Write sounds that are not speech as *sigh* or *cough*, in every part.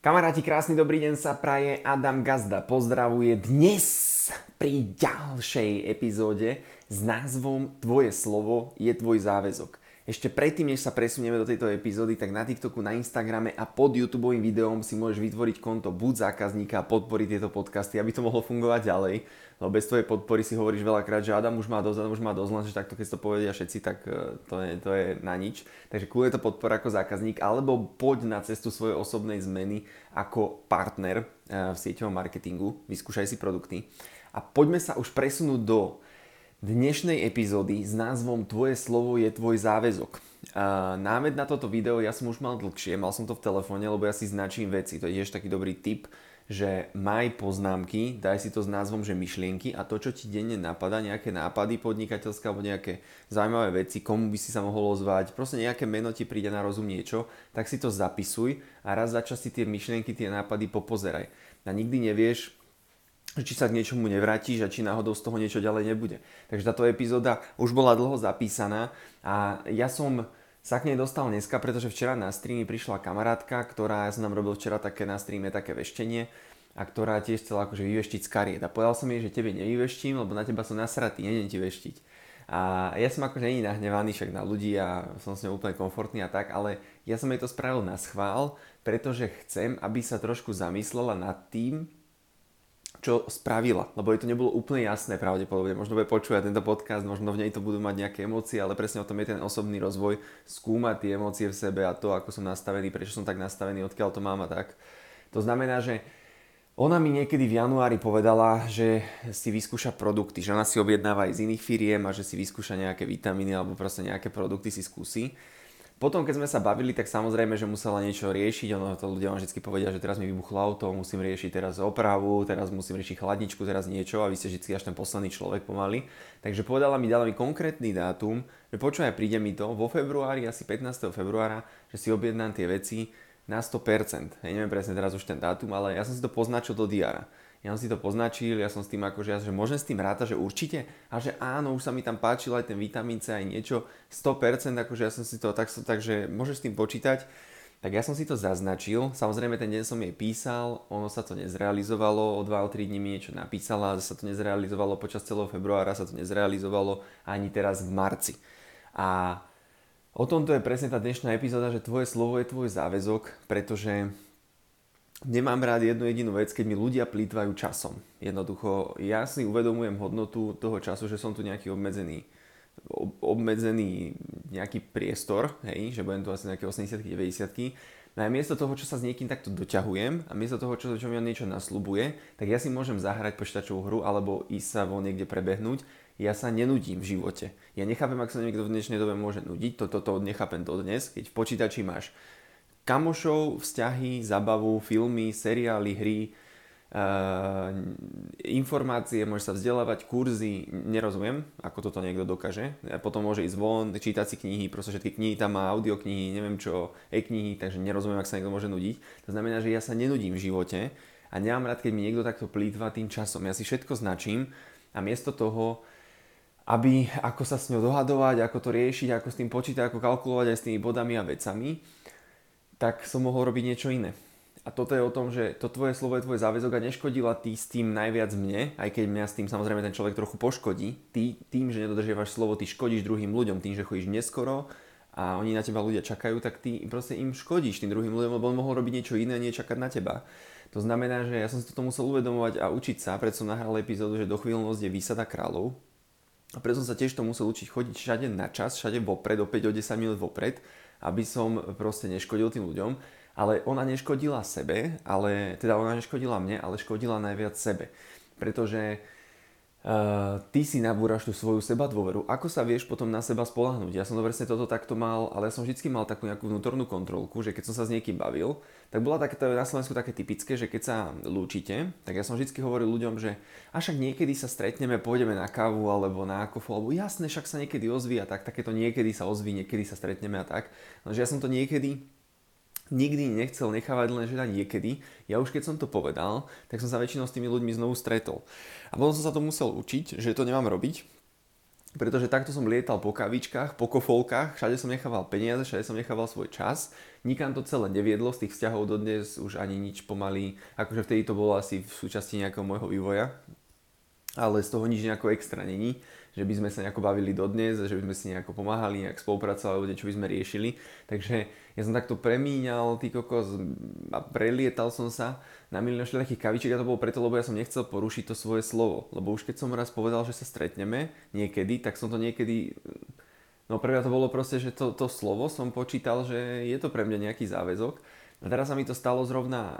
Kamaráti, krásny dobrý deň sa praje Adam Gazda. Pozdravuje dnes pri ďalšej epizóde s názvom Tvoje slovo je tvoj záväzok. Ešte predtým, než sa presunieme do tejto epizódy, tak na TikToku, na Instagrame a pod YouTube videom si môžeš vytvoriť konto buď zákazníka a podporiť tieto podcasty, aby to mohlo fungovať ďalej. Lebo bez tvojej podpory si hovoríš veľakrát, že Adam už má dosť, Adam už má dosť, že takto keď to povedia všetci, tak e, to je, to je na nič. Takže kľudne to podpora ako zákazník, alebo poď na cestu svojej osobnej zmeny ako partner e, v sieťovom marketingu, vyskúšaj si produkty. A poďme sa už presunúť do dnešnej epizódy s názvom Tvoje slovo je tvoj záväzok. A námed na toto video ja som už mal dlhšie, mal som to v telefóne, lebo ja si značím veci. To je tiež taký dobrý tip, že maj poznámky, daj si to s názvom, že myšlienky a to, čo ti denne napadá, nejaké nápady podnikateľské alebo nejaké zaujímavé veci, komu by si sa mohol ozvať, proste nejaké meno ti príde na rozum niečo, tak si to zapisuj a raz za čas si tie myšlienky, tie nápady popozeraj. A nikdy nevieš, či sa k niečomu nevrátiš a či náhodou z toho niečo ďalej nebude. Takže táto epizóda už bola dlho zapísaná a ja som sa k nej dostal dneska, pretože včera na streamy prišla kamarátka, ktorá, ja som nám robil včera také na streame také veštenie a ktorá tiež chcela akože vyveštiť z kariet. A povedal som jej, že tebe nevyveštím, lebo na teba som nasratý, nejdem ti veštiť. A ja som akože není nahnevaný však na ľudí a som s ňou úplne komfortný a tak, ale ja som jej to spravil na schvál, pretože chcem, aby sa trošku zamyslela nad tým, čo spravila, lebo jej to nebolo úplne jasné pravdepodobne. Možno bude počúvať tento podcast, možno v nej to budú mať nejaké emócie, ale presne o tom je ten osobný rozvoj, skúmať tie emócie v sebe a to, ako som nastavený, prečo som tak nastavený, odkiaľ to mám a tak. To znamená, že ona mi niekedy v januári povedala, že si vyskúša produkty, že ona si objednáva aj z iných firiem a že si vyskúša nejaké vitamíny alebo proste nejaké produkty si skúsi. Potom, keď sme sa bavili, tak samozrejme, že musela niečo riešiť. Ono to ľudia vám vždy povedia, že teraz mi vybuchlo auto, musím riešiť teraz opravu, teraz musím riešiť chladničku, teraz niečo a vy ste vždy až ten posledný človek pomaly. Takže povedala mi, dala mi konkrétny dátum, že počúvaj, príde mi to vo februári, asi 15. februára, že si objednám tie veci na 100%. Ja neviem presne teraz už ten dátum, ale ja som si to poznačil do diara ja som si to poznačil, ja som s tým akože, že môžem s tým rátať, že určite, a že áno, už sa mi tam páčil aj ten vitamín C, aj niečo, 100%, akože ja som si to, tak, takže môžeš s tým počítať. Tak ja som si to zaznačil, samozrejme ten deň som jej písal, ono sa to nezrealizovalo, o 2 3 dní mi niečo napísala, sa to nezrealizovalo počas celého februára, sa to nezrealizovalo ani teraz v marci. A o tomto je presne tá dnešná epizóda, že tvoje slovo je tvoj záväzok, pretože nemám rád jednu jedinú vec, keď mi ľudia plýtvajú časom. Jednoducho, ja si uvedomujem hodnotu toho času, že som tu nejaký obmedzený obmedzený nejaký priestor, hej, že budem tu asi nejaké 80 90 No a miesto toho, čo sa s niekým takto doťahujem a miesto toho, čo, čo mi on niečo naslubuje, tak ja si môžem zahrať počítačovú hru alebo ísť sa vo niekde prebehnúť. Ja sa nenudím v živote. Ja nechápem, ak sa niekto v dnešnej dobe môže nudiť, toto to, to nechápem dodnes, keď v počítači máš kamošov, vzťahy, zabavu, filmy, seriály, hry, Uh, informácie, môže sa vzdelávať, kurzy, nerozumiem, ako toto niekto dokáže. Potom môže ísť von, čítať si knihy, proste všetky knihy, tam má audioknihy, neviem čo, e-knihy, takže nerozumiem, ak sa niekto môže nudiť. To znamená, že ja sa nenudím v živote a nemám rád, keď mi niekto takto plýtva tým časom. Ja si všetko značím a miesto toho, aby ako sa s ňou dohadovať, ako to riešiť, ako s tým počítať, ako kalkulovať aj s tými bodami a vecami, tak som mohol robiť niečo iné. A toto je o tom, že to tvoje slovo je tvoj záväzok a neškodila ty s tým najviac mne, aj keď mňa s tým samozrejme ten človek trochu poškodí. Ty tým, že nedodržiavaš slovo, ty škodíš druhým ľuďom, tým, že chodíš neskoro a oni na teba ľudia čakajú, tak ty proste im škodíš tým druhým ľuďom, lebo on mohol robiť niečo iné, nie čakať na teba. To znamená, že ja som si toto musel uvedomovať a učiť sa, preto som nahral epizódu, že dochvíľnosť je výsada kráľov. A preto som sa tiež to musel učiť chodiť všade na čas, všade vopred, opäť o 10 minút vopred aby som proste neškodil tým ľuďom. Ale ona neškodila sebe, ale teda ona neškodila mne, ale škodila najviac sebe. Pretože Uh, ty si nabúraš tú svoju seba dôveru. Ako sa vieš potom na seba spolahnuť? Ja som to presne toto takto mal, ale ja som vždy mal takú nejakú vnútornú kontrolku, že keď som sa s niekým bavil, tak bola také, na Slovensku také typické, že keď sa lúčite, tak ja som vždy hovoril ľuďom, že a však niekedy sa stretneme, pôjdeme na kávu alebo na kofu, alebo jasne, však sa niekedy ozví a tak, takéto niekedy sa ozví, niekedy sa stretneme a tak. Lenže ja som to niekedy nikdy nechcel nechávať len že niekedy. Ja už keď som to povedal, tak som sa väčšinou s tými ľuďmi znovu stretol. A potom som sa to musel učiť, že to nemám robiť. pretože takto som lietal po kavičkách, po kofolkách, všade som nechával peniaze, všade som nechával svoj čas. Nikam to celé neviedlo, z tých vzťahov dodnes už ani nič pomaly, akože vtedy to bolo asi v súčasti nejakého môjho vývoja, ale z toho nič nejako extra není že by sme sa nejako bavili dodnes, že by sme si nejako pomáhali, nejak spolupracovali, alebo niečo by sme riešili. Takže ja som takto premíňal, ty kokos, a prelietal som sa na milión všelijakých kavičiek a to bolo preto, lebo ja som nechcel porušiť to svoje slovo. Lebo už keď som raz povedal, že sa stretneme niekedy, tak som to niekedy No pre mňa to bolo proste, že to, to slovo som počítal, že je to pre mňa nejaký záväzok. A teraz sa mi to stalo zrovna e,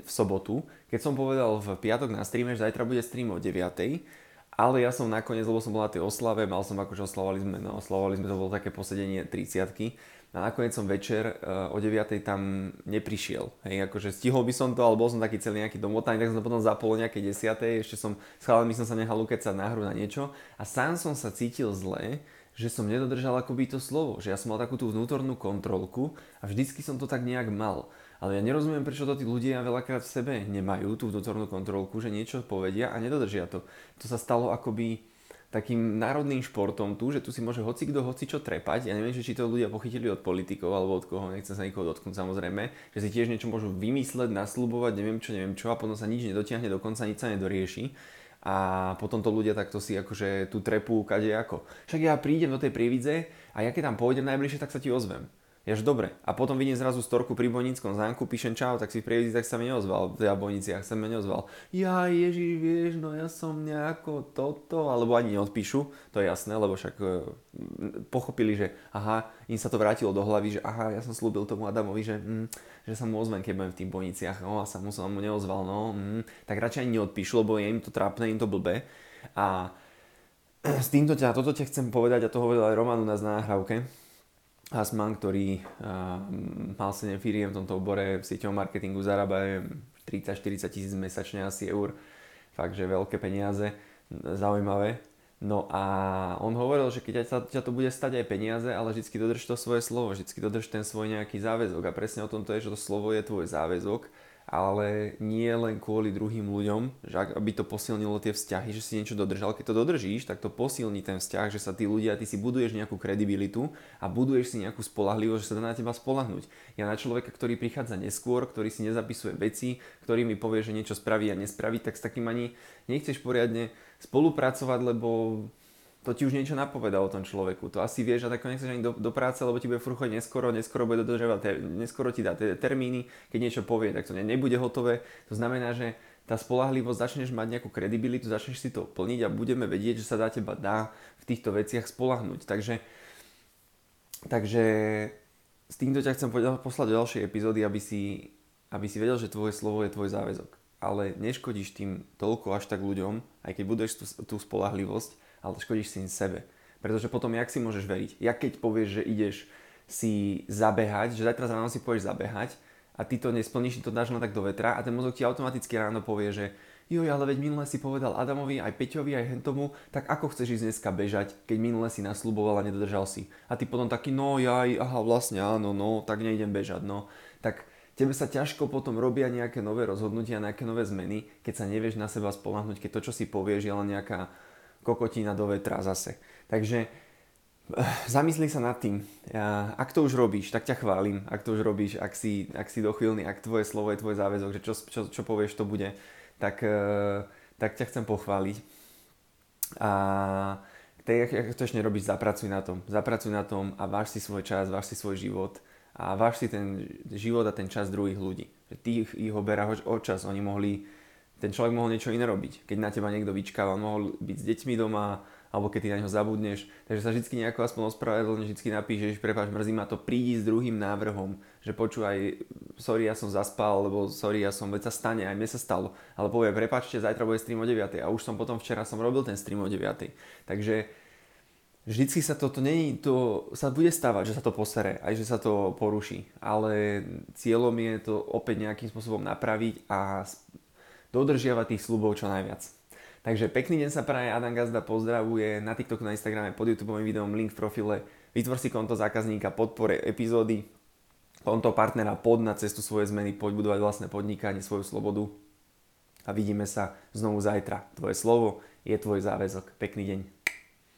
v sobotu, keď som povedal v piatok na streame, že zajtra bude stream o 9 ale ja som nakoniec, lebo som bol na tej oslave, mal som akože oslavovali sme, no oslavovali sme, to bolo také posedenie 30 a nakoniec som večer uh, o 9 tam neprišiel. Hej, akože stihol by som to, ale bol som taký celý nejaký domotaný, tak som to potom zapol o nejakej 10. Ešte som s chalami som sa nechal ukecať na hru na niečo a sám som sa cítil zle, že som nedodržal akoby to slovo, že ja som mal takú tú vnútornú kontrolku a vždycky som to tak nejak mal. Ale ja nerozumiem, prečo to tí ľudia veľakrát v sebe nemajú, tú vnútornú kontrolku, že niečo povedia a nedodržia to. To sa stalo akoby takým národným športom tu, že tu si môže hoci kto hoci čo trepať. Ja neviem, že či to ľudia pochytili od politikov alebo od koho, nechcem sa nikoho dotknúť samozrejme, že si tiež niečo môžu vymysleť, naslubovať, neviem čo, neviem čo a potom sa nič nedotiahne, dokonca nič sa nedorieši a potom to ľudia takto si akože tú trepu kade ako. Však ja prídem do tej prívidze a ja keď tam pôjdem najbližšie, tak sa ti ozvem. Jež dobre. A potom vidím zrazu storku pri Bojnickom zámku, píšem čau, tak si v tak sa mi neozval. Ja Bojniciach sa mi neozval. Ja Ježiš, vieš, no ja som nejako toto, alebo ani neodpíšu, to je jasné, lebo však e, pochopili, že aha, im sa to vrátilo do hlavy, že aha, ja som slúbil tomu Adamovi, že, mm, že sa mu ozvem, keď budem v tých Bojniciach, no a sa mu som mu neozval, no, mm, tak radšej ani neodpíšu, lebo je im to trápne, im to blbe. A *clears throat* s týmto ťa, toto ťa chcem povedať, a to hovoril aj Roman na náhrávke, Hasman, ktorý uh, mal 7 firiem v tomto obore v sieťovom marketingu, zarába 30-40 tisíc mesačne asi eur. Fakt, veľké peniaze, zaujímavé. No a on hovoril, že keď sa, ťa to bude stať aj peniaze, ale vždy dodrž to svoje slovo, vždy dodrž ten svoj nejaký záväzok. A presne o tom to je, že to slovo je tvoj záväzok ale nie len kvôli druhým ľuďom, že aby to posilnilo tie vzťahy, že si niečo dodržal. Keď to dodržíš, tak to posilní ten vzťah, že sa tí ľudia, ty si buduješ nejakú kredibilitu a buduješ si nejakú spolahlivosť, že sa dá na teba spolahnuť. Ja na človeka, ktorý prichádza neskôr, ktorý si nezapisuje veci, ktorý mi povie, že niečo spraví a nespraví, tak s takým ani nechceš poriadne spolupracovať, lebo to ti už niečo napoveda o tom človeku. To asi vieš a tak nechceš ani do, do práce, lebo ti bude frucho neskoro, neskoro bude dodržovať, ter, neskoro ti dá termíny, keď niečo povie, tak to ne, nebude hotové. To znamená, že tá spolahlivosť začneš mať nejakú kredibilitu, začneš si to plniť a budeme vedieť, že sa dá teba dá v týchto veciach spolahnuť. Takže, takže s týmto ťa chcem poslať do ďalšej epizódy, aby si, aby si vedel, že tvoje slovo je tvoj záväzok. Ale neškodíš tým toľko až tak ľuďom, aj keď budeš tú, tú spolahlivosť, ale škodíš si sebe. Pretože potom, jak si môžeš veriť? Ja keď povieš, že ideš si zabehať, že zajtra ráno si pôjdeš zabehať a ty to nesplníš, ty to dáš len tak do vetra a ten mozog ti automaticky ráno povie, že joj, ale veď minule si povedal Adamovi, aj Peťovi, aj Hentomu, tak ako chceš ísť dneska bežať, keď minule si nasľuboval a nedodržal si. A ty potom taký, no jaj, aha, vlastne áno, no, tak nejdem bežať, no. Tak tebe sa ťažko potom robia nejaké nové rozhodnutia, nejaké nové zmeny, keď sa nevieš na seba spolahnuť, keď to, čo si povieš, je len nejaká kokotina do vetra zase. Takže eh, zamysli sa nad tým. Ak to už robíš, tak ťa chválim. Ak to už robíš, ak si, ak si dochvíľný, ak tvoje slovo je tvoj záväzok, že čo, čo, čo povieš, to bude, tak, eh, tak ťa chcem pochváliť. A tak, ak to ešte nerobíš, zapracuj na tom. Zapracuj na tom a váž si svoj čas, váž si svoj život a váž si ten život a ten čas druhých ľudí. Že ty ich, ich oberáš o čas, oni mohli ten človek mohol niečo iné robiť. Keď na teba niekto vyčkáva, mohol byť s deťmi doma, alebo keď ty na neho zabudneš. Takže sa vždy nejako aspoň ospravedlne, vždy napíšeš, prepáč, mrzí ma to, prídi s druhým návrhom, že počúvaj, sorry, ja som zaspal, lebo sorry, ja som, veď sa stane, aj mne sa stalo. Ale povie, prepáčte, zajtra bude stream o 9. A už som potom včera som robil ten stream o 9. Takže vždycky sa to není, to sa bude stávať, že sa to posere, aj že sa to poruší. Ale cieľom je to opäť nejakým spôsobom napraviť a dodržiavať tých slubov čo najviac. Takže pekný deň sa praje, Adam Gazda pozdravuje na TikToku, na Instagrame, pod YouTube videom, link v profile. Vytvor si konto zákazníka, podpore epizódy, konto partnera pod na cestu svoje zmeny, poď budovať vlastné podnikanie, svoju slobodu a vidíme sa znovu zajtra. Tvoje slovo je tvoj záväzok. Pekný deň.